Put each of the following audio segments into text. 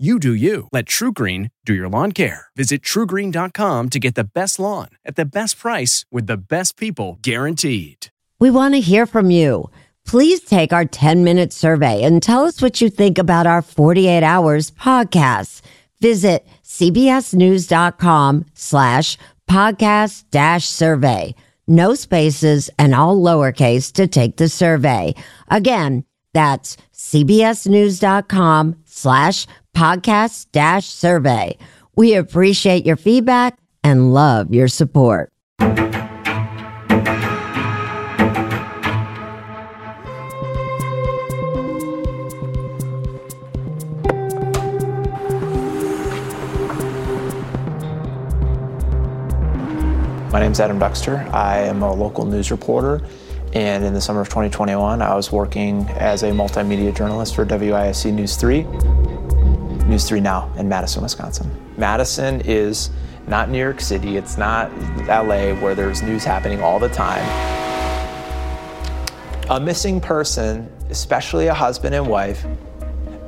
You do you. Let TruGreen do your lawn care. Visit trugreen.com to get the best lawn at the best price with the best people guaranteed. We want to hear from you. Please take our 10 minute survey and tell us what you think about our 48 hours podcast. Visit cbsnews.com slash podcast dash survey. No spaces and all lowercase to take the survey. Again, that's cbsnews.com slash podcast dash survey. We appreciate your feedback and love your support. My name is Adam Duxter. I am a local news reporter, and in the summer of 2021, I was working as a multimedia journalist for WISC News 3, News 3 Now in Madison, Wisconsin. Madison is not New York City, it's not LA where there's news happening all the time. A missing person, especially a husband and wife,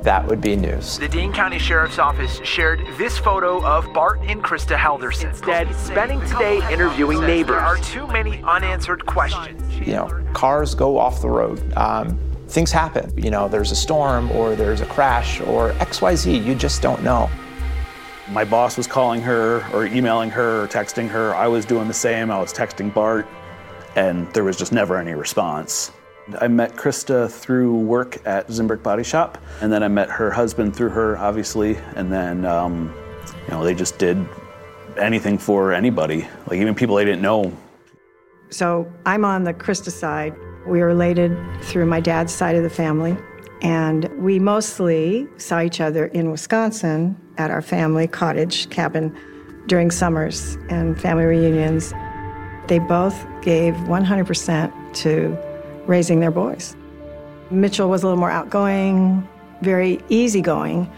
that would be news. The Dane County Sheriff's Office shared this photo of Bart and Krista Halderson. Instead, spending today interviewing neighbors. There are too many unanswered questions. You know, cars go off the road. Um, things happen. You know, there's a storm or there's a crash or XYZ. You just don't know. My boss was calling her or emailing her or texting her. I was doing the same. I was texting Bart, and there was just never any response. I met Krista through work at Zimbrick Body Shop, and then I met her husband through her, obviously, and then um, you know they just did anything for anybody, like even people they didn't know. So I'm on the Krista side. We are related through my dad's side of the family, and we mostly saw each other in Wisconsin at our family cottage cabin during summers and family reunions. They both gave 100% to raising their boys. Mitchell was a little more outgoing, very easygoing.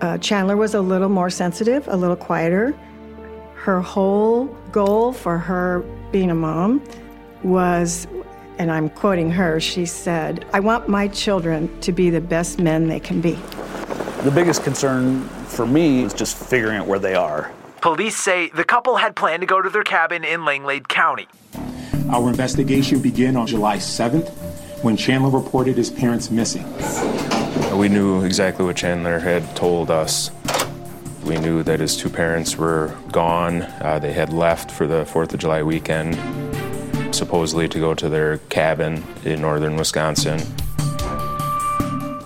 Uh, Chandler was a little more sensitive, a little quieter. Her whole goal for her being a mom was, and I'm quoting her, she said, I want my children to be the best men they can be. The biggest concern for me is just figuring out where they are. Police say the couple had planned to go to their cabin in Langlade County. Our investigation began on July 7th when Chandler reported his parents missing. We knew exactly what Chandler had told us. We knew that his two parents were gone. Uh, they had left for the 4th of July weekend, supposedly to go to their cabin in northern Wisconsin.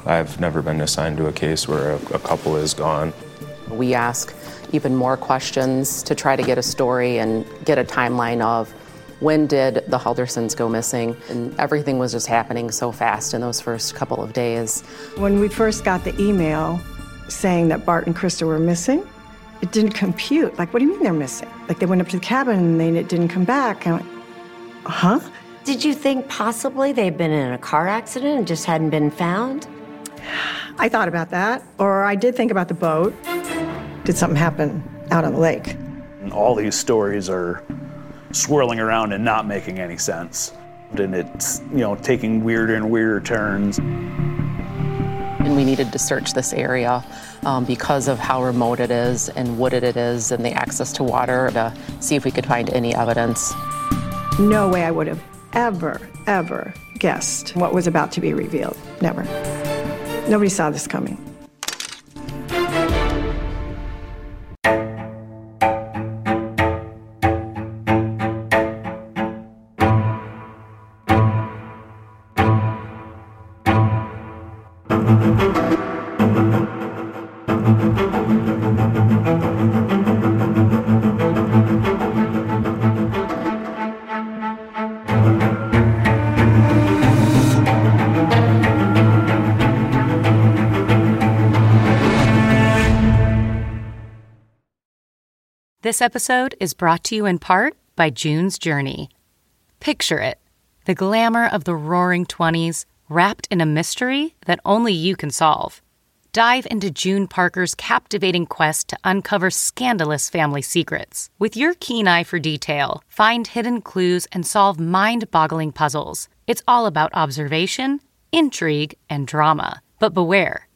I've never been assigned to a case where a, a couple is gone. We ask even more questions to try to get a story and get a timeline of when did the Haldersons go missing? And everything was just happening so fast in those first couple of days. When we first got the email saying that Bart and Krista were missing, it didn't compute. Like, what do you mean they're missing? Like, they went up to the cabin and they didn't come back. And I went, huh? Did you think possibly they'd been in a car accident and just hadn't been found? I thought about that, or I did think about the boat. Did something happen out on the lake? And all these stories are swirling around and not making any sense. And it's, you know, taking weirder and weirder turns. And we needed to search this area um, because of how remote it is and wooded it is and the access to water to see if we could find any evidence. No way I would have ever, ever guessed what was about to be revealed. Never. Nobody saw this coming. This episode is brought to you in part by June's Journey. Picture it the glamour of the roaring 20s wrapped in a mystery that only you can solve. Dive into June Parker's captivating quest to uncover scandalous family secrets. With your keen eye for detail, find hidden clues and solve mind boggling puzzles. It's all about observation, intrigue, and drama. But beware.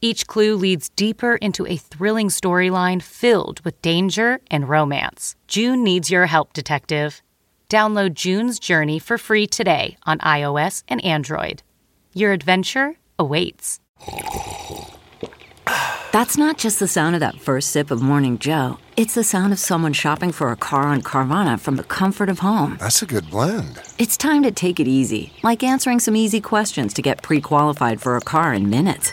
Each clue leads deeper into a thrilling storyline filled with danger and romance. June needs your help, detective. Download June's Journey for free today on iOS and Android. Your adventure awaits. That's not just the sound of that first sip of Morning Joe. It's the sound of someone shopping for a car on Carvana from the comfort of home. That's a good blend. It's time to take it easy, like answering some easy questions to get pre qualified for a car in minutes.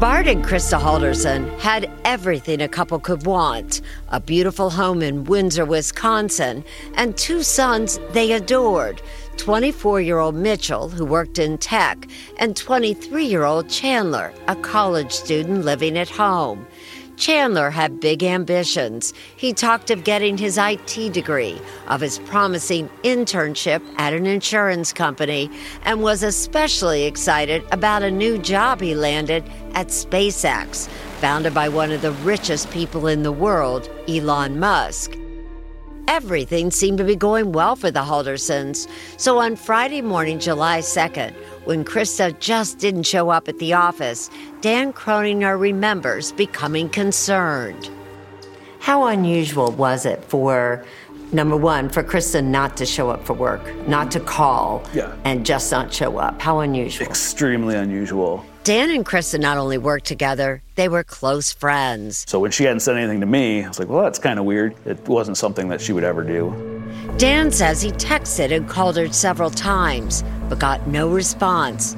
Bart and Krista Halderson had everything a couple could want a beautiful home in Windsor, Wisconsin, and two sons they adored 24 year old Mitchell, who worked in tech, and 23 year old Chandler, a college student living at home. Chandler had big ambitions. He talked of getting his IT degree, of his promising internship at an insurance company, and was especially excited about a new job he landed at SpaceX, founded by one of the richest people in the world, Elon Musk. Everything seemed to be going well for the Haldersons. So on Friday morning, July 2nd, when Krista just didn't show up at the office, Dan Croninger remembers becoming concerned. How unusual was it for, number one, for Krista not to show up for work, not to call, Yeah. and just not show up? How unusual. Extremely unusual. Dan and Krista not only worked together, they were close friends. So when she hadn't said anything to me, I was like, well, that's kind of weird. It wasn't something that she would ever do. Dan says he texted and called her several times, but got no response.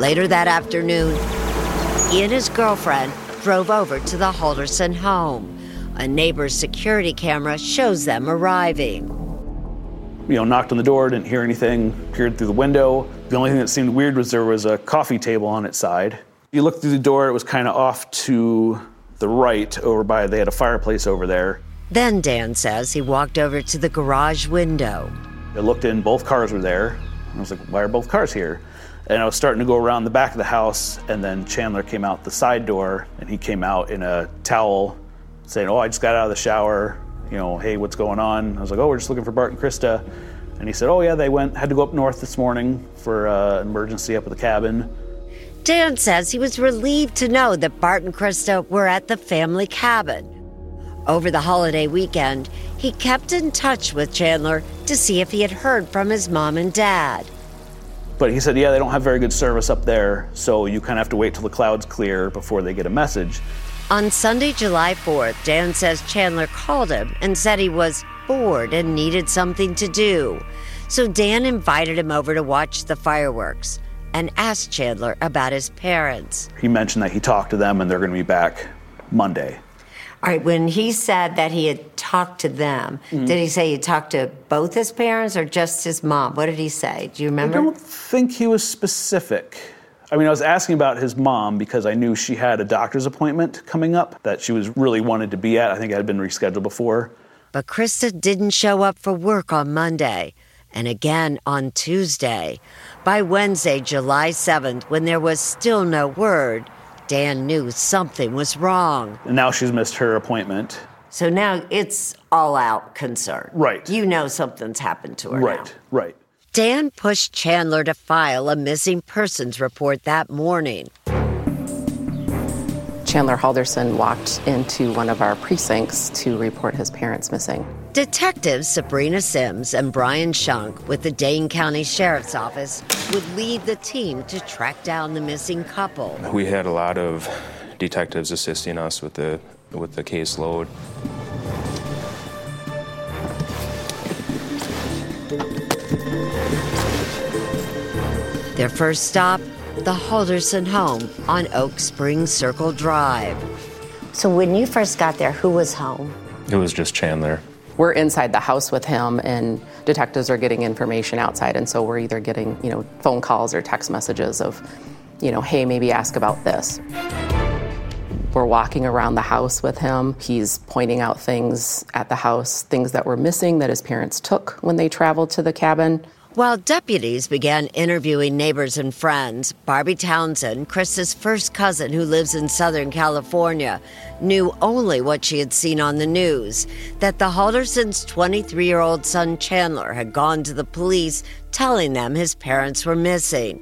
Later that afternoon, he and his girlfriend drove over to the Halderson home. A neighbor's security camera shows them arriving. You know, knocked on the door, didn't hear anything, peered through the window. The only thing that seemed weird was there was a coffee table on its side. You looked through the door, it was kind of off to the right over by, they had a fireplace over there. Then Dan says he walked over to the garage window. I looked in, both cars were there. I was like, why are both cars here? And I was starting to go around the back of the house, and then Chandler came out the side door, and he came out in a towel saying, Oh, I just got out of the shower. You know, hey, what's going on? I was like, Oh, we're just looking for Bart and Krista. And he said, Oh, yeah, they went, had to go up north this morning for uh, an emergency up at the cabin. Dan says he was relieved to know that Bart and Krista were at the family cabin. Over the holiday weekend, he kept in touch with Chandler to see if he had heard from his mom and dad. But he said, Yeah, they don't have very good service up there, so you kind of have to wait till the clouds clear before they get a message. On Sunday, July 4th, Dan says Chandler called him and said he was bored and needed something to do. So Dan invited him over to watch the fireworks. and asked Chandler about his parents. He mentioned that he talked to them and they're going to be back Monday. All right, when he said that he had talked to them, Mhm. did he say he talked to both his parents or just his mom? What did he say? Do you remember? I don't think he was specific. I mean, I was asking about his mom because I knew she had a doctor's appointment coming up that she was really wanted to be at. I think it had been rescheduled before. But Krista didn't show up for work on Monday and again on Tuesday. By Wednesday, July 7th, when there was still no word, Dan knew something was wrong. And now she's missed her appointment. So now it's all out concern. Right. You know something's happened to her Right, right. Dan pushed Chandler to file a missing persons report that morning. Chandler Halderson walked into one of our precincts to report his parents missing. Detectives Sabrina Sims and Brian Shunk with the Dane County Sheriff's Office would lead the team to track down the missing couple. We had a lot of detectives assisting us with the with the caseload. Their first stop, the Halderson home on Oak Spring Circle Drive. So when you first got there, who was home? It was just Chandler. We're inside the house with him, and detectives are getting information outside, and so we're either getting, you know, phone calls or text messages of, you know, hey, maybe ask about this. We're walking around the house with him. He's pointing out things at the house, things that were missing that his parents took when they traveled to the cabin. While deputies began interviewing neighbors and friends, Barbie Townsend, Chris's first cousin who lives in Southern California, knew only what she had seen on the news that the Haldersons' 23 year old son Chandler had gone to the police telling them his parents were missing.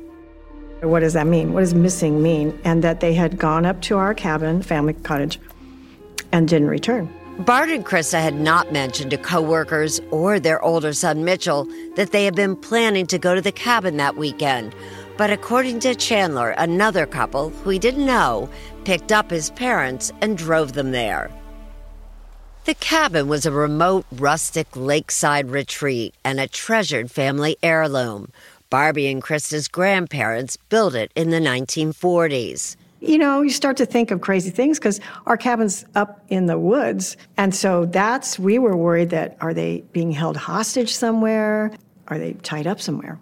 What does that mean? What does missing mean? And that they had gone up to our cabin, family cottage, and didn't return. Bart and Krista had not mentioned to coworkers or their older son Mitchell that they had been planning to go to the cabin that weekend. But according to Chandler, another couple who he didn't know picked up his parents and drove them there. The cabin was a remote, rustic lakeside retreat and a treasured family heirloom. Barbie and Krista's grandparents built it in the 1940s. You know, you start to think of crazy things because our cabin's up in the woods. And so that's, we were worried that are they being held hostage somewhere? Are they tied up somewhere?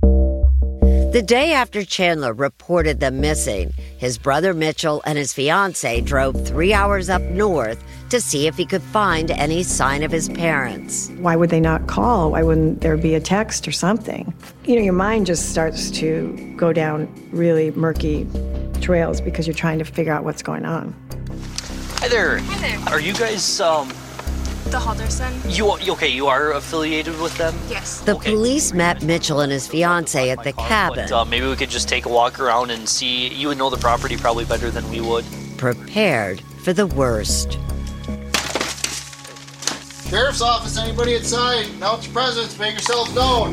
The day after Chandler reported them missing, his brother Mitchell and his fiancee drove three hours up north to see if he could find any sign of his parents. Why would they not call? Why wouldn't there be a text or something? You know, your mind just starts to go down really murky trails because you're trying to figure out what's going on. Hi there. Hi there. Are you guys um The Halderson? you okay, you are affiliated with them? Yes. The police met Mitchell and his fiance at the cabin, But uh, maybe we could just take a walk around and see you would know the property probably better than we would. prepared for the worst. Sheriff's office, anybody inside? Announce your presence, make yourselves known.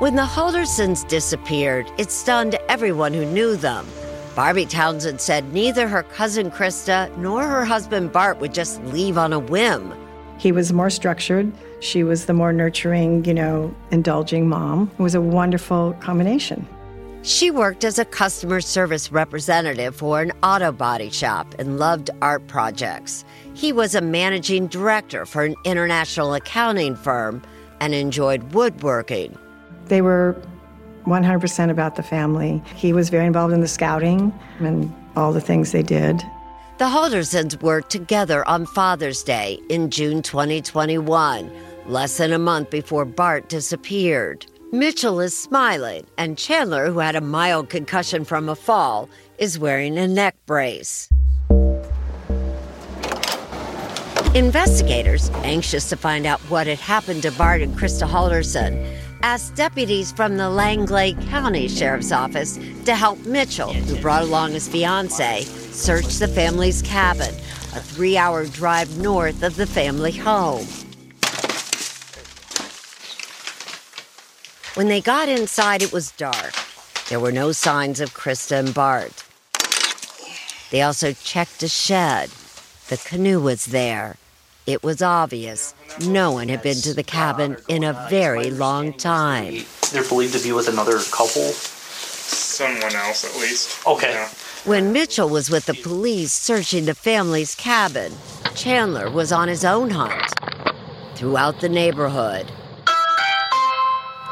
When the Haldersons disappeared, it stunned everyone who knew them. Barbie Townsend said neither her cousin Krista nor her husband Bart would just leave on a whim. He was more structured. She was the more nurturing, you know, indulging mom. It was a wonderful combination. She worked as a customer service representative for an auto body shop and loved art projects. He was a managing director for an international accounting firm and enjoyed woodworking. They were 100% about the family. He was very involved in the scouting and all the things they did. The Haldersons worked together on Father's Day in June 2021, less than a month before Bart disappeared. Mitchell is smiling, and Chandler, who had a mild concussion from a fall, is wearing a neck brace. Investigators, anxious to find out what had happened to Bart and Krista Halderson, asked deputies from the Langlade County Sheriff's Office to help Mitchell, who brought along his fiancee, search the family's cabin, a three hour drive north of the family home. When they got inside, it was dark. There were no signs of Krista and Bart. They also checked a shed. The canoe was there. It was obvious no one had been to the cabin in a very long time. They're believed to be with another couple. Someone else, at least. Okay. Yeah. When Mitchell was with the police searching the family's cabin, Chandler was on his own hunt throughout the neighborhood.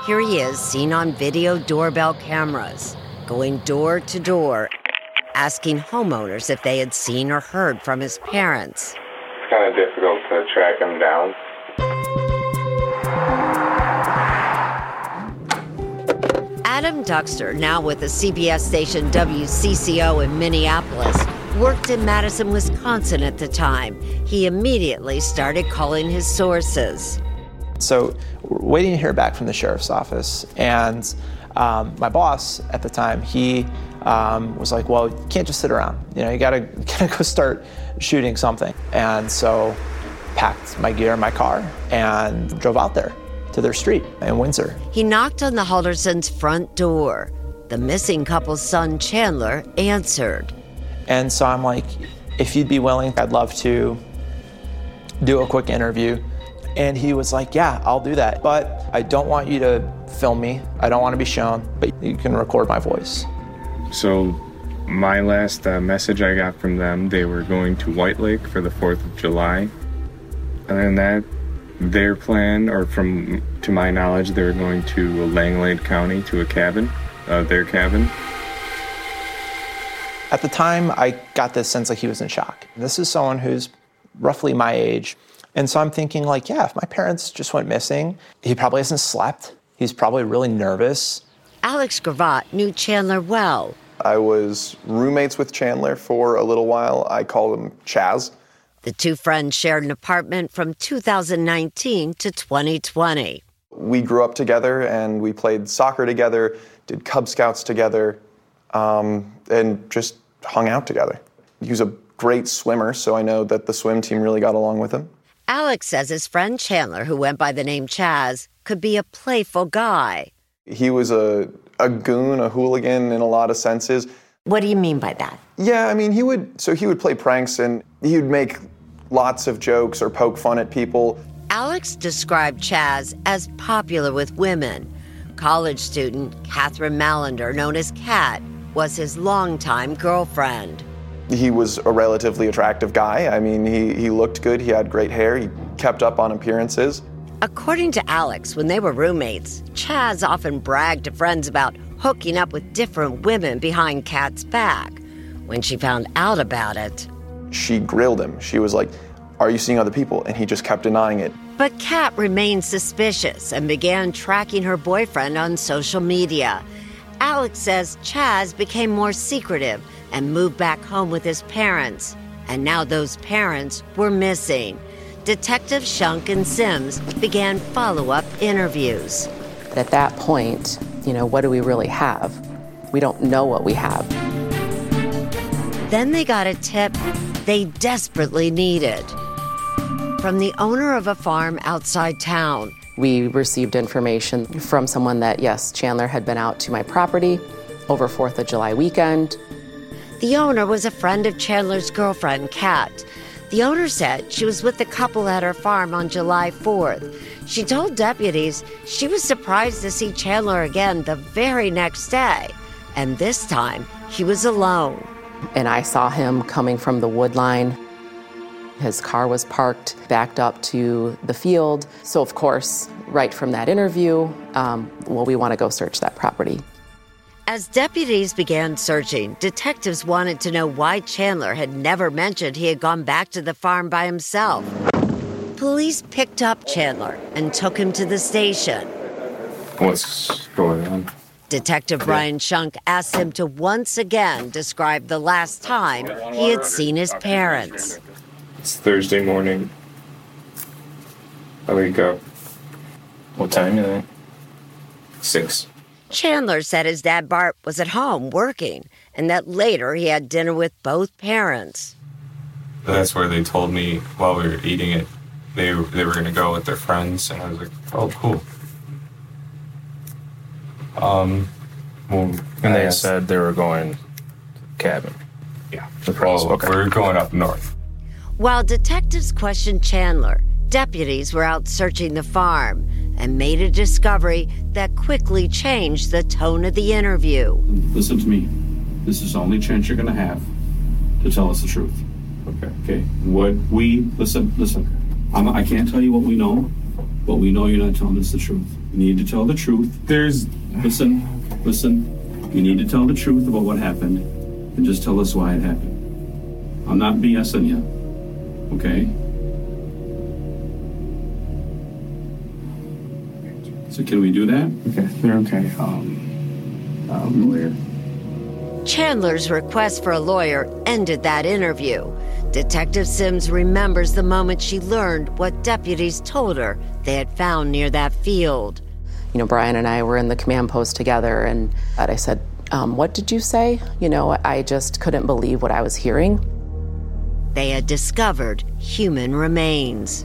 Here he is, seen on video doorbell cameras, going door to door, asking homeowners if they had seen or heard from his parents. It's kind of difficult to track him down. Adam Duxter, now with the CBS station WCCO in Minneapolis, worked in Madison, Wisconsin at the time. He immediately started calling his sources. So, we're waiting to hear back from the sheriff's office. And um, my boss at the time, he um, was like, Well, you can't just sit around. You know, you gotta, you gotta go start shooting something. And so, packed my gear in my car and drove out there to their street in Windsor. He knocked on the Haldersons' front door. The missing couple's son, Chandler, answered. And so I'm like, if you'd be willing, I'd love to do a quick interview. And he was like, yeah, I'll do that. But I don't want you to film me. I don't want to be shown, but you can record my voice. So, my last uh, message I got from them, they were going to White Lake for the 4th of July. Other than that, their plan, or from to my knowledge, they were going to Langlade County to a cabin, uh, their cabin. At the time, I got this sense like he was in shock. This is someone who's roughly my age. And so I'm thinking, like, yeah, if my parents just went missing, he probably hasn't slept. He's probably really nervous. Alex Gravatt knew Chandler well. I was roommates with Chandler for a little while. I called him Chaz. The two friends shared an apartment from 2019 to 2020. We grew up together and we played soccer together, did Cub Scouts together, um, and just hung out together. He was a great swimmer, so I know that the swim team really got along with him. Alex says his friend Chandler, who went by the name Chaz, could be a playful guy. He was a, a goon, a hooligan in a lot of senses. What do you mean by that? Yeah, I mean, he would, so he would play pranks and he would make lots of jokes or poke fun at people. Alex described Chaz as popular with women. College student Catherine Mallender, known as Kat, was his longtime girlfriend. He was a relatively attractive guy. I mean, he, he looked good, he had great hair, he kept up on appearances. According to Alex, when they were roommates, Chaz often bragged to friends about hooking up with different women behind Kat's back. When she found out about it, She grilled him. She was like, Are you seeing other people? And he just kept denying it. But Kat remained suspicious and began tracking her boyfriend on social media. Alex says Chaz became more secretive and moved back home with his parents. And now those parents were missing. Detective Shunk and Sims began follow up interviews. At that point, you know, what do we really have? We don't know what we have. Then they got a tip they desperately needed from the owner of a farm outside town. We received information from someone that, yes, Chandler had been out to my property over 4th of July weekend. The owner was a friend of Chandler's girlfriend, Kat. The owner said she was with the couple at her farm on July 4th. She told deputies she was surprised to see Chandler again the very next day, and this time he was alone. And I saw him coming from the wood line. His car was parked, backed up to the field. So, of course, right from that interview, um, well, we want to go search that property. As deputies began searching, detectives wanted to know why Chandler had never mentioned he had gone back to the farm by himself. Police picked up Chandler and took him to the station. What's going on? Detective Brian Shunk asked him to once again describe the last time he had seen his parents. It's Thursday morning. I wake up. What time is it? Six. Chandler said his dad Bart was at home working and that later he had dinner with both parents. That's where they told me while we were eating it, they they were gonna go with their friends, and I was like, oh, cool. Um, well, And they asked- said they were going to the cabin. yeah, The friends, well, okay. we're going up north. While detectives questioned Chandler, deputies were out searching the farm and made a discovery that quickly changed the tone of the interview. Listen to me. This is the only chance you're going to have to tell us the truth. Okay. Okay. What we listen, listen. I'm, I can't tell you what we know, but we know you're not telling us the truth. You need to tell the truth. There's listen, listen. You need to tell the truth about what happened, and just tell us why it happened. I'm not BSing you. Okay. So can we do that? Okay, they're okay. Um, um, lawyer. Chandler's request for a lawyer ended that interview. Detective Sims remembers the moment she learned what deputies told her they had found near that field. You know, Brian and I were in the command post together, and I said, um, What did you say? You know, I just couldn't believe what I was hearing. They had discovered human remains.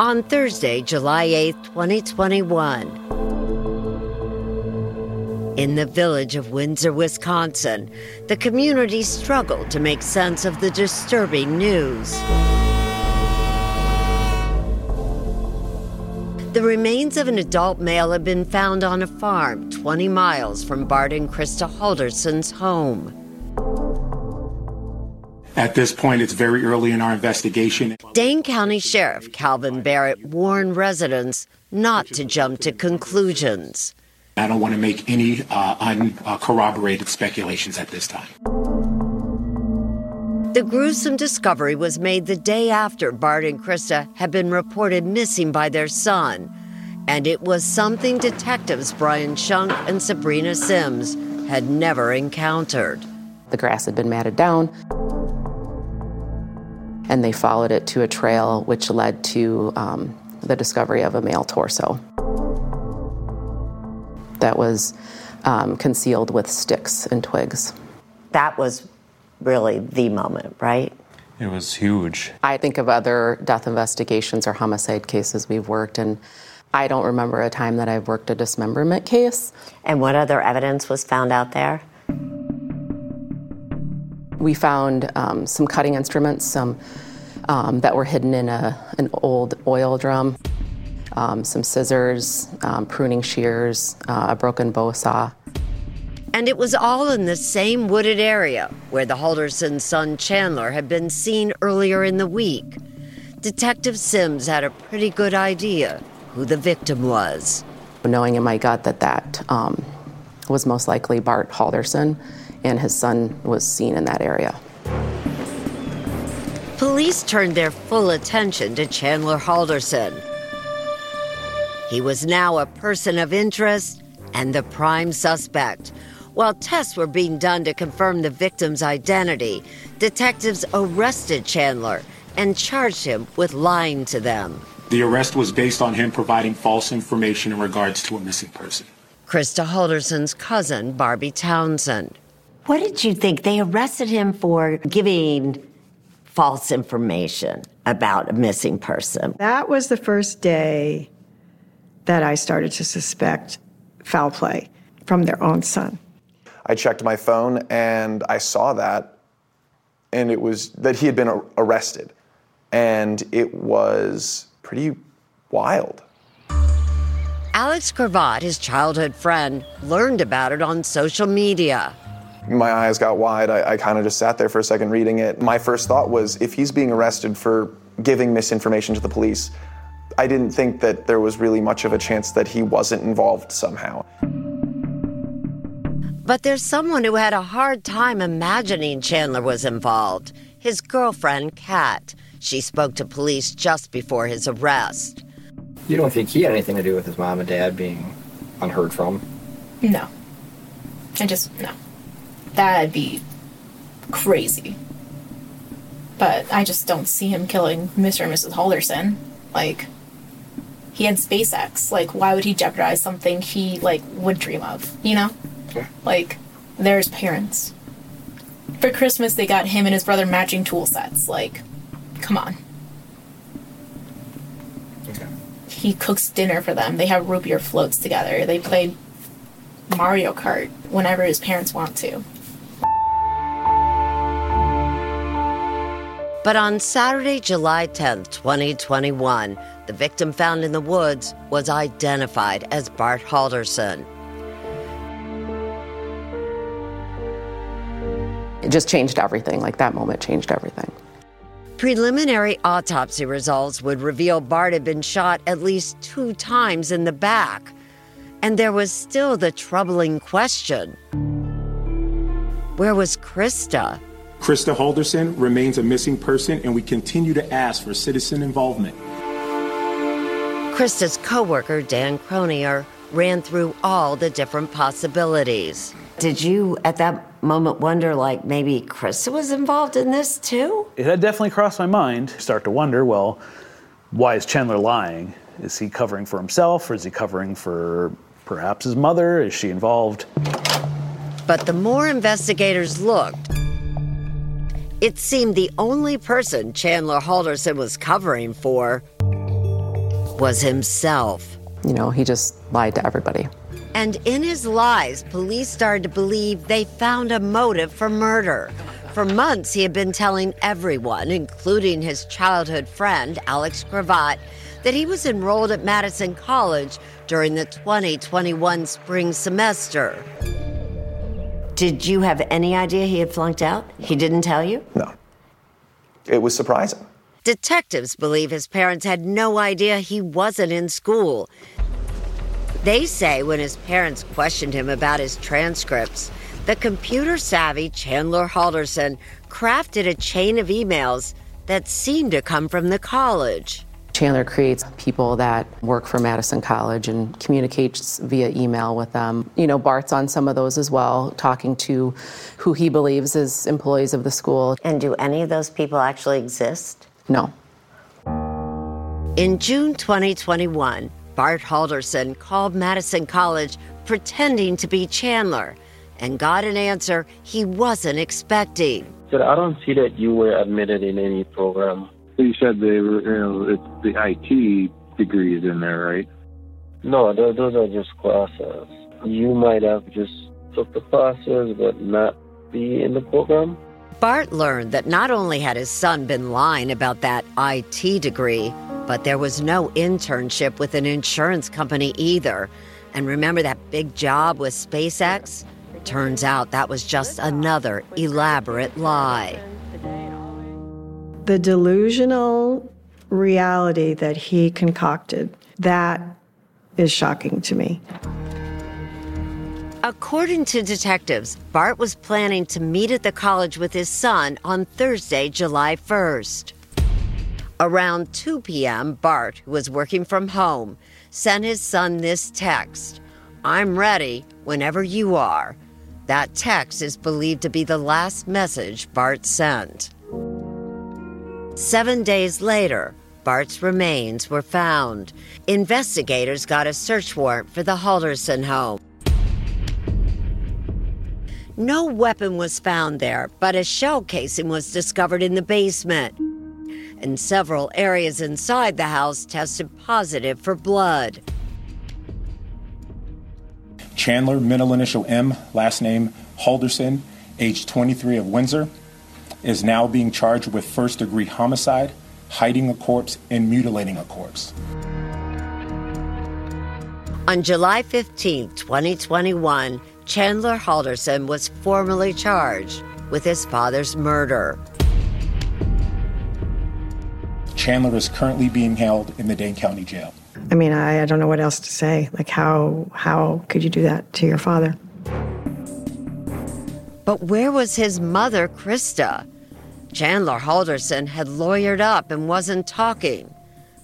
On Thursday, July 8, 2021, in the village of Windsor, Wisconsin, the community struggled to make sense of the disturbing news. The remains of an adult male had been found on a farm 20 miles from Bart and Krista Halderson's home. At this point, it's very early in our investigation. Dane County Sheriff Kalvin Barrett warned residents not to jump to conclusions. I don't want to make any uh, uncorroborated speculations at this time. The gruesome discovery was made the day after Bart and Krista had been reported missing by their son, and it was something detectives Brian Shunk and Sabrina Sims had never encountered. The grass had been matted down, and they followed it to a trail which led to um, the discovery of a male torso that was um, concealed with sticks and twigs. That was really the moment, right? It was huge. I think of other death investigations or homicide cases we've worked, and I don't remember a time that I've worked a dismemberment case. And what other evidence was found out there? We found um, some cutting instruments, some um, that were hidden in a, an old oil drum. um, some scissors, um, pruning shears, uh, a broken bow saw. And it was all in the same wooded area where the Halderson son Chandler had been seen earlier in the week. Detective Sims had a pretty good idea who the victim was. Knowing in my gut that that um, was most likely Bart Halderson, and his son was seen in that area. Police turned their full attention to Chandler Halderson. He was now a person of interest and the prime suspect. While tests were being done to confirm the victim's identity, detectives arrested Chandler and charged him with lying to them. The arrest was based on him providing false information in regards to a missing person. Krista Halderson's cousin, Barbie Townsend. What did you think? They arrested him for giving false information about a missing person. That was the first day that I started to suspect foul play from their own son. I checked my phone and I saw that, and it was that he had been arrested. And it was pretty wild. Alex Cravat, his childhood friend, learned about it on social media. My eyes got wide. I, I kind of just sat there for a second reading it. My first thought was if he's being arrested for giving misinformation to the police, I didn't think that there was really much of a chance that he wasn't involved somehow. But there's someone who had a hard time imagining Chandler was involved his girlfriend, Kat. She spoke to police just before his arrest. You don't think he had anything to do with his mom and dad being unheard from? No. I just, no. That'd be crazy. But I just don't see him killing Mr. and Mrs. Halderson. Like, he had SpaceX. Like, why would he jeopardize something he, like, would dream of? You know? Like, there's parents. For Christmas, they got him and his brother matching tool sets. Like, come on. He cooks dinner for them. They have root beer floats together. They play Mario Kart whenever his parents want to. But on Saturday, July 10th, 2021, the victim found in the woods was identified as Bart Halderson. It just changed everything. Like that moment changed everything. Preliminary autopsy results would reveal Bart had been shot at least two times in the back. And there was still the troubling question where was Krista? Krista Halderson remains a missing person, and we continue to ask for citizen involvement. Krista's coworker, Dan Cronier, ran through all the different possibilities. Did you, at that moment, wonder like maybe Krista was involved in this too? It had definitely crossed my mind. Start to wonder, well, why is Chandler lying? Is he covering for himself, or is he covering for perhaps his mother? Is she involved? But the more investigators looked, it seemed the only person Chandler Halderson was covering for was himself. You know, he just lied to everybody. And in his lies, police started to believe they found a motive for murder. For months, he had been telling everyone, including his childhood friend, Alex Cravat, that he was enrolled at Madison College during the 2021 spring semester. Did you have any idea he had flunked out? He didn't tell you? No. It was surprising. Detectives believe his parents had no idea he wasn't in school. They say when his parents questioned him about his transcripts, the computer savvy Chandler Halderson crafted a chain of emails that seemed to come from the college. Chandler creates people that work for Madison College and communicates via email with them. You know, Bart's on some of those as well, talking to who he believes is employees of the school. And do any of those people actually exist? No. In June 2021, Bart Halderson called Madison College pretending to be Chandler and got an answer he wasn't expecting. I don't see that you were admitted in any program. You said they were, you know, it's the IT degrees in there, right? No, those, those are just classes. You might have just took the classes, but not be in the program. Bart learned that not only had his son been lying about that IT degree, But there was no internship with an insurance company either. And remember that big job with SpaceX? Turns out that was just another elaborate lie. The delusional reality that he concocted, that is shocking to me. According to detectives, Bart was planning to meet at the college with his son on Thursday, July 1st. Around 2 p.m., Bart, who was working from home, sent his son this text I'm ready whenever you are. That text is believed to be the last message Bart sent. Seven days later, Bart's remains were found. Investigators got a search warrant for the Halderson home. No weapon was found there, but a shell casing was discovered in the basement. And several areas inside the house tested positive for blood. Chandler, middle initial M, last name Halderson, age 23 of Windsor, is now being charged with first degree homicide, hiding a corpse, and mutilating a corpse. On July 15, 2021, Chandler Halderson was formally charged with his father's murder. Chandler is currently being held in the Dane County Jail. I mean, I, I don't know what else to say. Like, how how could you do that to your father? But where was his mother, Krista? Chandler Halderson had lawyered up and wasn't talking,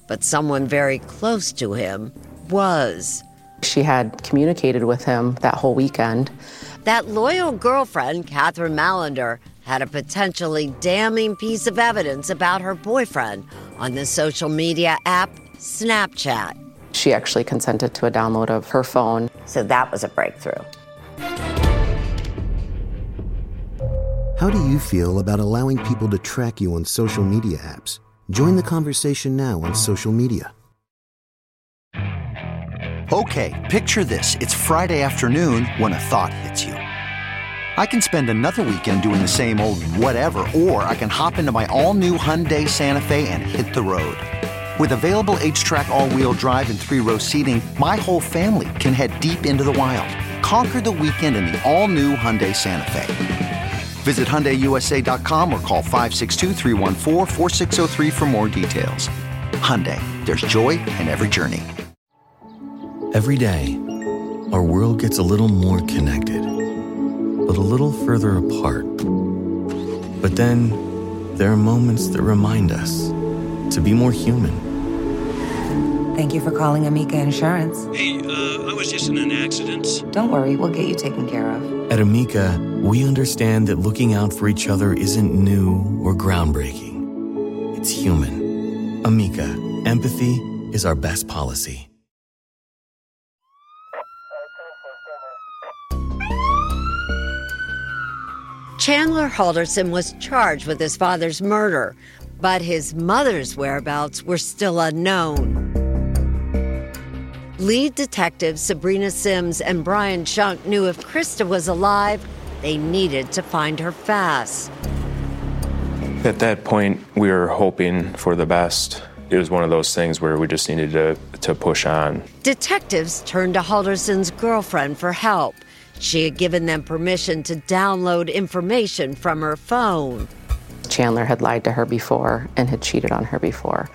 but someone very close to him was. She had communicated with him that whole weekend. That loyal girlfriend, Catherine Mallender, had a potentially damning piece of evidence about her boyfriend on the social media app Snapchat. She actually consented to a download of her phone. So that was a breakthrough. How do you feel about allowing people to track you on social media apps? Join the conversation now on social media. Okay, picture this. It's Friday afternoon when a thought hits you. I can spend another weekend doing the same old whatever, or I can hop into my all new Hyundai Santa Fe and hit the road. With available HTRAC, all wheel drive, and three row seating, my whole family can head deep into the wild. Conquer the weekend in the all new Hyundai Santa Fe. Visit HyundaiUSA.com or call 562 for more details. Hyundai, there's joy in every journey. Every day, our world gets a little more connected, but a little further apart. But then, there are moments that remind us to be more human. Thank you for calling Amica Insurance. Hey, uh, I was just in an accident. Don't worry, we'll get you taken care of. At Amica, we understand that looking out for each other isn't new or groundbreaking. It's human. Amica, empathy is our best policy. Chandler Halderson was charged with his father's murder, but his mother's whereabouts were still unknown. Lead detectives Sabrina Sims and Brian Shunk knew if Krista was alive, they needed to find her fast. At that point, we were hoping for the best. It was one of those things where we just needed to, to push on. Detectives turned to Halderson's girlfriend for help. She had given them permission to download information from her phone. Chandler had lied to her before and had cheated on her before.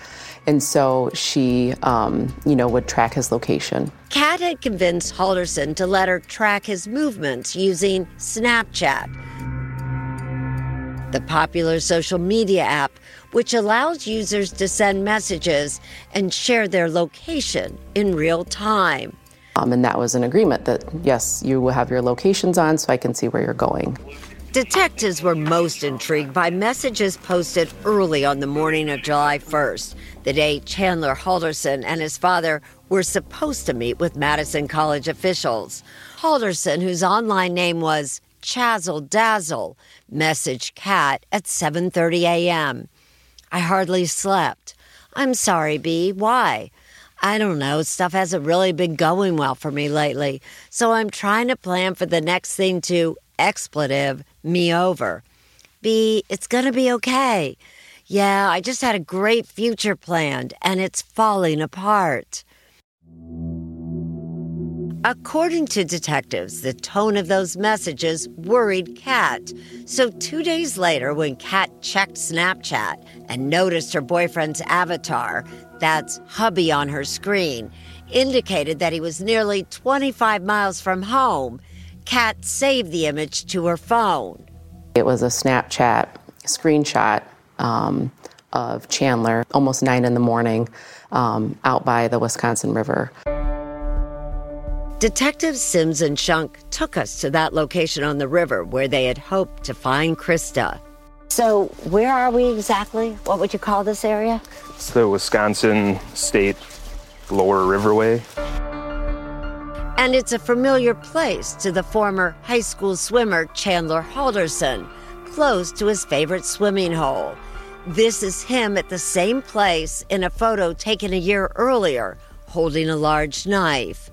And so she, um, you know, would track his location. Kat had convinced Halderson to let her track his movements using Snapchat, the popular social media app, which allows users to send messages and share their location in real time. Um, and that was an agreement that, yes, you will have your locations on so I can see where you're going. Detectives were most intrigued by messages posted early on the morning of July 1st, the day Chandler Halderson and his father were supposed to meet with Madison College officials. Halderson, whose online name was Chazzle Dazzle, messaged Kat at 7:30 a.m. I hardly slept. I'm sorry, B. Why? I don't know. Stuff hasn't really been going well for me lately. So I'm trying to plan for the next thing to expletive me over. B, it's going to be okay. Yeah, I just had a great future planned, and it's falling apart. According to detectives, the tone of those messages worried Kat. So, two days later, when Kat checked Snapchat and noticed her boyfriend's avatar, that's hubby on her screen, indicated that he was nearly 25 miles from home, Kat saved the image to her phone. It was a Snapchat screenshot um, of Chandler, almost nine in the morning, um, out by the Wisconsin River. Detectives Sims and Shunk took us to that location on the river where they had hoped to find Krista. So, where are we exactly? What would you call this area? It's the Wisconsin State Lower Riverway. And it's a familiar place to the former high school swimmer Chandler Halderson, close to his favorite swimming hole. This is him at the same place in a photo taken a year earlier, holding a large knife.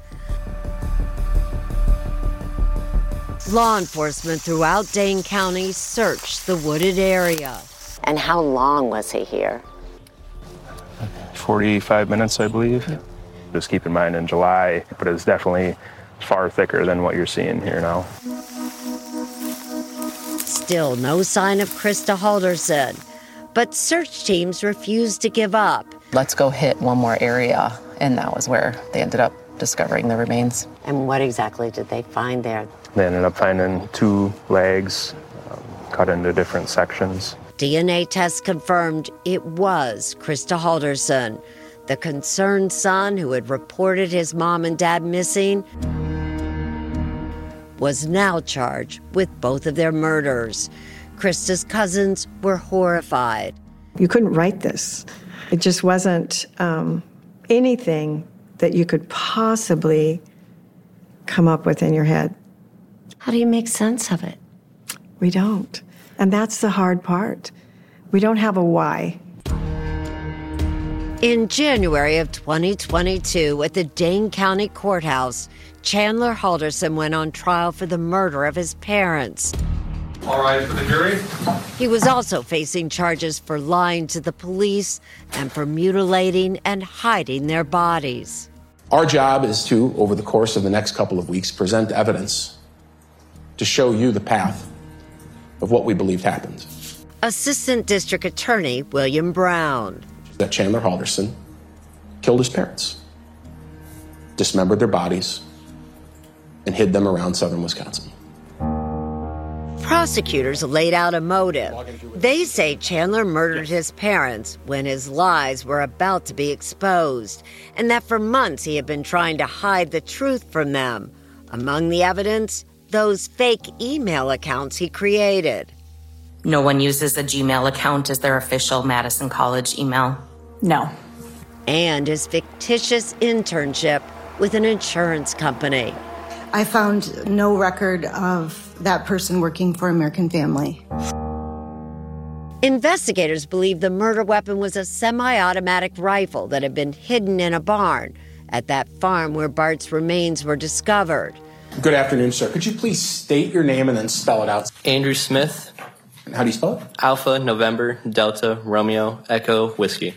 Law enforcement throughout Dane County searched the wooded area. And how long was he here? 45 minutes, I believe. Just keep in mind in July, but it's definitely far thicker than what you're seeing here now. Still no sign of Krista Halderson, but search teams refused to give up. Let's go hit one more area, and that was where they ended up discovering the remains. And what exactly did they find there? They ended up finding two legs um, cut into different sections. DNA tests confirmed it was Krista Halderson, the concerned son who had reported his mom and dad missing, was now charged with both of their murders. Krista's cousins were horrified. You couldn't write this. It just wasn't um, anything that you could possibly come up with in your head. How do you make sense of it? We don't. And that's the hard part. We don't have a why. In January of 2022, at the Dane County Courthouse, Chandler Halderson went on trial for the murder of his parents. All right, for the jury. He was also facing charges for lying to the police and for mutilating and hiding their bodies. Our job is to, over the course of the next couple of weeks, present evidence to show you the path of what we believed happened. Assistant District Attorney William Brown. That Chandler Halderson killed his parents, dismembered their bodies, and hid them around southern Wisconsin. Prosecutors laid out a motive. They say Chandler murdered his parents when his lies were about to be exposed, and that for months he had been trying to hide the truth from them. Among the evidence, those fake email accounts he created. No one uses a Gmail account as their official Madison College email. No. And his fictitious internship with an insurance company. I found no record of that person working for American Family. Investigators believe the murder weapon was a semi automatic rifle that had been hidden in a barn at that farm where Bart's remains were discovered. Good afternoon, sir. Could you please state your name and then spell it out? Andrew Smith. And how do you spell it? Alpha, November, Delta, Romeo, Echo, Whiskey.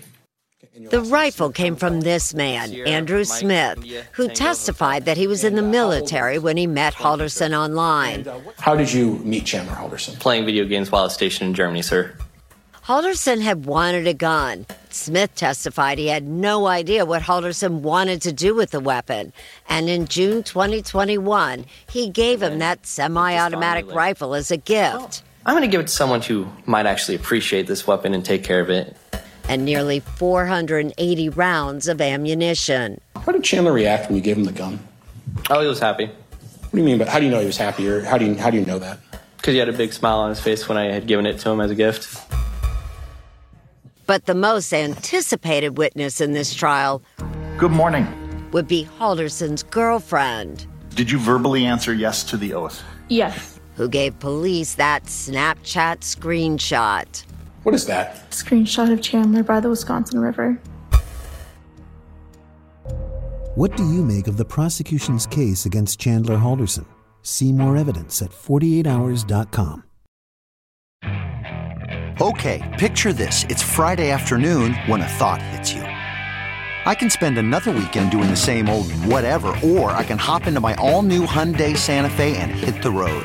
The rifle came from this man, Andrew Smith, who testified that he was in the military when he met Halderson online. How did you meet Chandler Halderson? Playing video games while stationed in Germany, sir. Halderson had wanted a gun. Smith testified he had no idea what Halderson wanted to do with the weapon. And in June 2021, he gave him that semi automatic rifle as a gift. Oh, I'm going to give it to someone who might actually appreciate this weapon and take care of it. And nearly 480 rounds of ammunition. How did Chandler react when you gave him the gun? Oh, he was happy. What do you mean? But how do you know he was happy? Or how do you how do you know that? Because he had a big smile on his face when I had given it to him as a gift. But the most anticipated witness in this trial Good morning. would be Halderson's girlfriend, Did you verbally answer yes to the oath? Yes. who gave police that Snapchat screenshot. What is that? Screenshot of Chandler by the Wisconsin River. What do you make of the prosecution's case against Chandler Halderson? See more evidence at 48hours.com. Okay, picture this. It's Friday afternoon when a thought hits you. I can spend another weekend doing the same old whatever, or I can hop into my all new Hyundai Santa Fe and hit the road.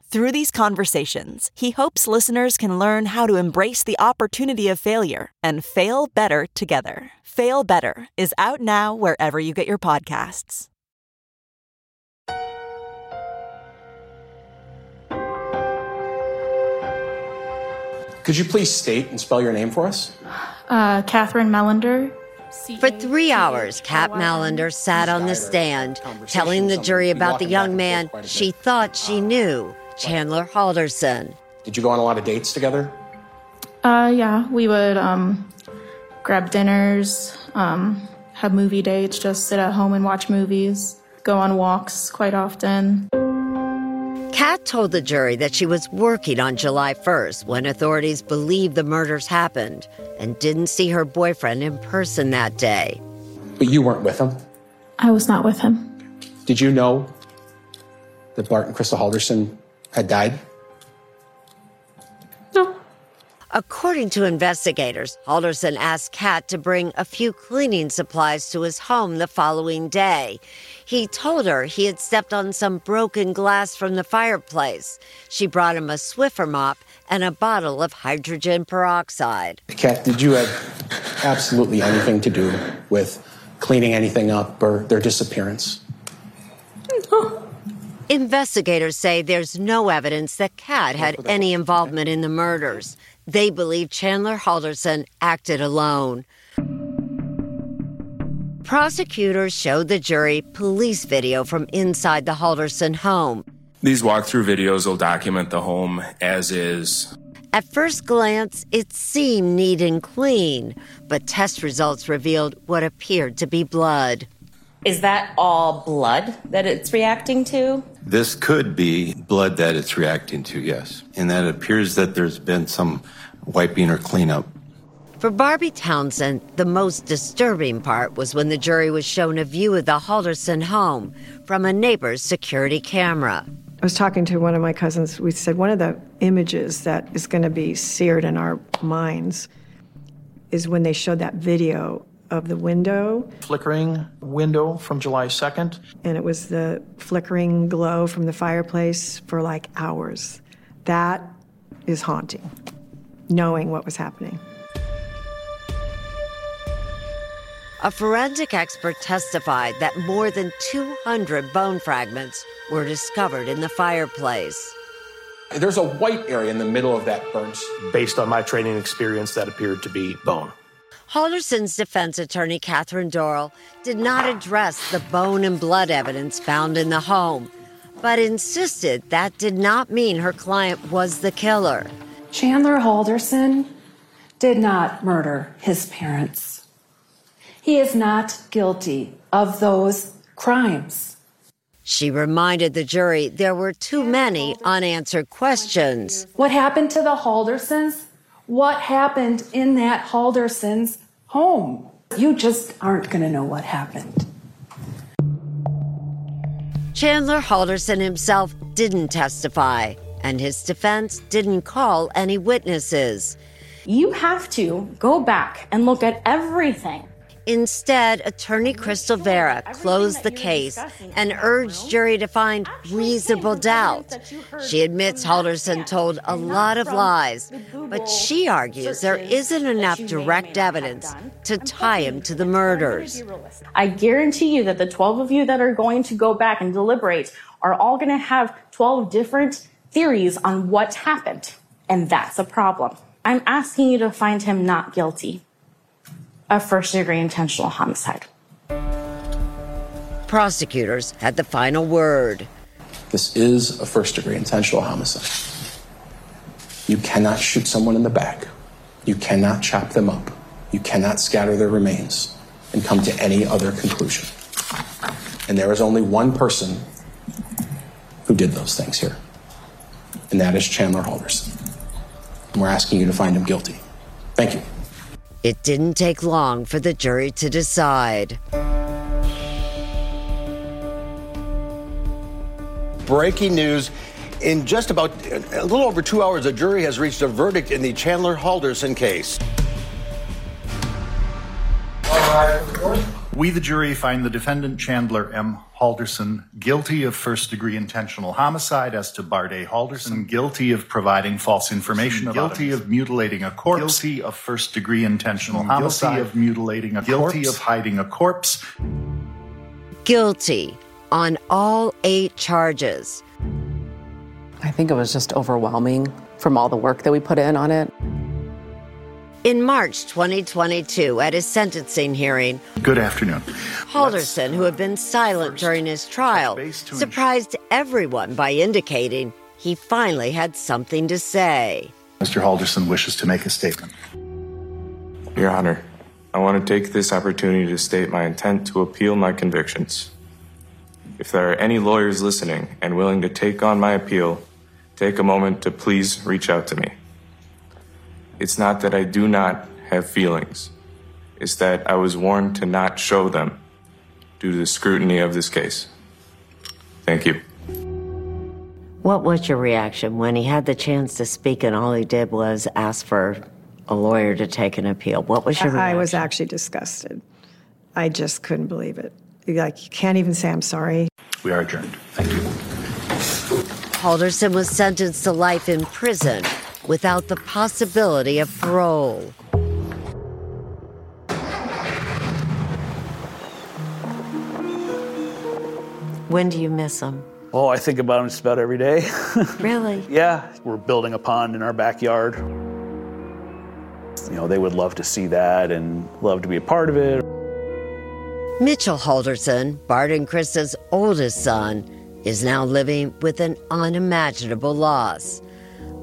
Through these conversations, he hopes listeners can learn how to embrace the opportunity of failure and fail better together. Fail Better is out now wherever you get your podcasts. Could you please state and spell your name for us? Uh, Catherine Melander. For three hours, Kat Melander sat on the stand, telling the jury about the young man she thought she knew, Chandler Halderson. Did you go on a lot of dates together? Uh, yeah, we would um, grab dinners, um, have movie dates, just sit at home and watch movies, go on walks quite often. Kat told the jury that she was working on July 1st when authorities believe the murders happened and didn't see her boyfriend in person that day. But you weren't with him? I was not with him. Did you know that Bart and Krista Halderson had died? No. According to investigators, Halderson asked Kat to bring a few cleaning supplies to his home the following day. He told her he had stepped on some broken glass from the fireplace. She brought him a Swiffer mop and a bottle of hydrogen peroxide. Kat, did you have absolutely anything to do with cleaning anything up or their disappearance? Investigators say there's no evidence that Kat had any involvement in the murders. They believe Chandler Halderson acted alone. Prosecutors showed the jury police video from inside the Halderson home. These walkthrough videos will document the home as is. At first glance, it seemed neat and clean, but test results revealed what appeared to be blood. Is that all blood that it's reacting to? This could be blood that it's reacting to, yes. And that appears that there's been some wiping or cleanup. For Barbie Townsend, the most disturbing part was when the jury was shown a view of the Halderson home from a neighbor's security camera. I was talking to one of my cousins. We said one of the images that is going to be seared in our minds is when they showed that video of the window. Flickering window from July 2nd. And it was the flickering glow from the fireplace for like hours. That is haunting, knowing what was happening. A forensic expert testified that more than 200 bone fragments were discovered in the fireplace. There's a white area in the middle of that burnt. Based on my training experience, that appeared to be bone. Halderson's defense attorney, Catherine Dorl, did not address the bone and blood evidence found in the home, but insisted that did not mean her client was the killer. Chandler Halderson did not murder his parents. He is not guilty of those crimes. She reminded the jury there were too many unanswered questions. What happened to the Haldersons? What happened in that Haldersons home? You just aren't going to know what happened. Chandler Halderson himself didn't testify, and his defense didn't call any witnesses. You have to go back and look at everything Instead, attorney Crystal Vera closed the case and urged jury to find reasonable doubt. She admits Halderson told a lot of lies, but she argues there isn't enough direct evidence to tie him to the murders. I guarantee you that the 12 of you that are going to go back and deliberate are all going to have 12 different theories on what happened, and that's a problem. I'm asking you to find him not guilty of first degree intentional homicide. Prosecutors had the final word. This is a first degree intentional homicide. You cannot shoot someone in the back. You cannot chop them up. You cannot scatter their remains and come to any other conclusion. And there is only one person who did those things here, and that is Chandler Halderson. And we're asking you to find him guilty. Thank you. It didn't take long for the jury to decide. Breaking news. In just about a little over two hours, a jury has reached a verdict in the Chandler Halderson case. We, the jury, find the defendant Chandler M. Halderson guilty of first degree intentional homicide as to Barday Halderson, guilty of providing false information about guilty of mutilating a corpse, guilty of first degree intentional homicide, guilty of mutilating a guilty corpse, of hiding a corpse, Guilty on all eight charges. I think it was just overwhelming from all the work that we put in on it. In March 2022, at his sentencing hearing, Good afternoon. Halderson, who had been silent during his trial, surprised everyone by indicating he finally had something to say. Mr. Halderson wishes to make a statement. Your Honor, I want to take this opportunity to state my intent to appeal my convictions. If there are any lawyers listening and willing to take on my appeal, take a moment to please reach out to me. It's not that I do not have feelings, it's that I was warned to not show them due to the scrutiny of this case. Thank you. What was your reaction when he had the chance to speak and all he did was ask for a lawyer to take an appeal? What was your I reaction? was actually disgusted. I just couldn't believe it. Like, you can't even say I'm sorry. We are adjourned. Thank you. Halderson was sentenced to life in prison without the possibility of parole. When do you miss him? Oh, I think about him just about every day. Really? yeah, we're building a pond in our backyard. You know, they would love to see that and love to be a part of it. Mitchell Halderson, Bart and Krista's oldest son, is now living with an unimaginable loss.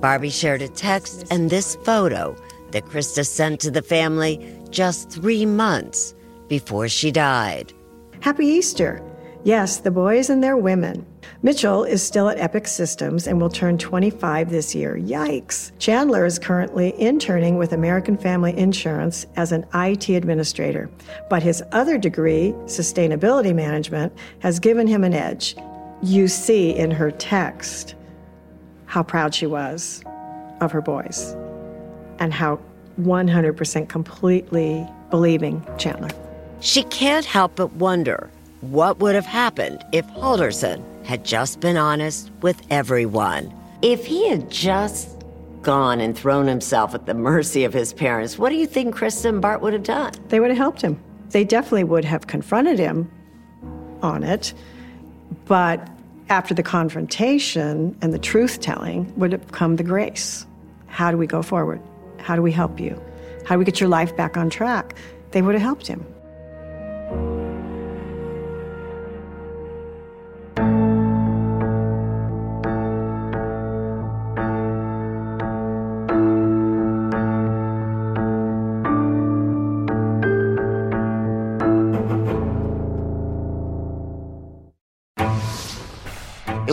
Barbie shared a text and this photo that Krista sent to the family just three months before she died. Happy Easter. Yes, the boys and their women. Mitchell is still at Epic Systems and will turn 25 this year. Yikes. Chandler is currently interning with American Family Insurance as an IT administrator, but his other degree, sustainability management, has given him an edge. You see in her text how proud she was of her boys and how 100% completely believing Chandler. She can't help but wonder what would have happened if Halderson had just been honest with everyone. If he had just gone and thrown himself at the mercy of his parents, what do you think Krista and Bart would have done? They would have helped him. They definitely would have confronted him on it, but after the confrontation and the truth telling would have come the grace. How do we go forward? How do we help you? How do we get your life back on track? They would have helped him.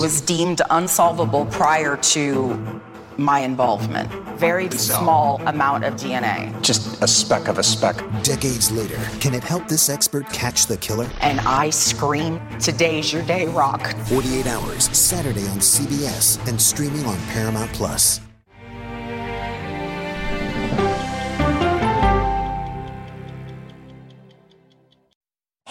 Was deemed unsolvable prior to my involvement. Very small amount of DNA. Just a speck of a speck. Decades later, can it help this expert catch the killer? And I scream, Today's your day, Rock. 48 Hours, Saturday on CBS and streaming on Paramount Plus.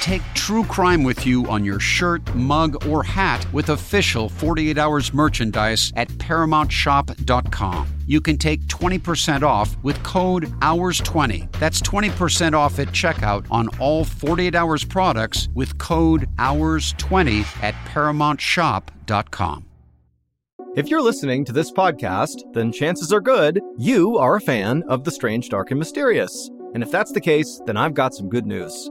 Take true crime with you on your shirt, mug, or hat with official 48 Hours merchandise at ParamountShop.com. You can take 20% off with code HOURS20. That's 20% off at checkout on all 48 Hours products with code HOURS20 at ParamountShop.com. If you're listening to this podcast, then chances are good you are a fan of the strange, dark, and mysterious. And if that's the case, then I've got some good news.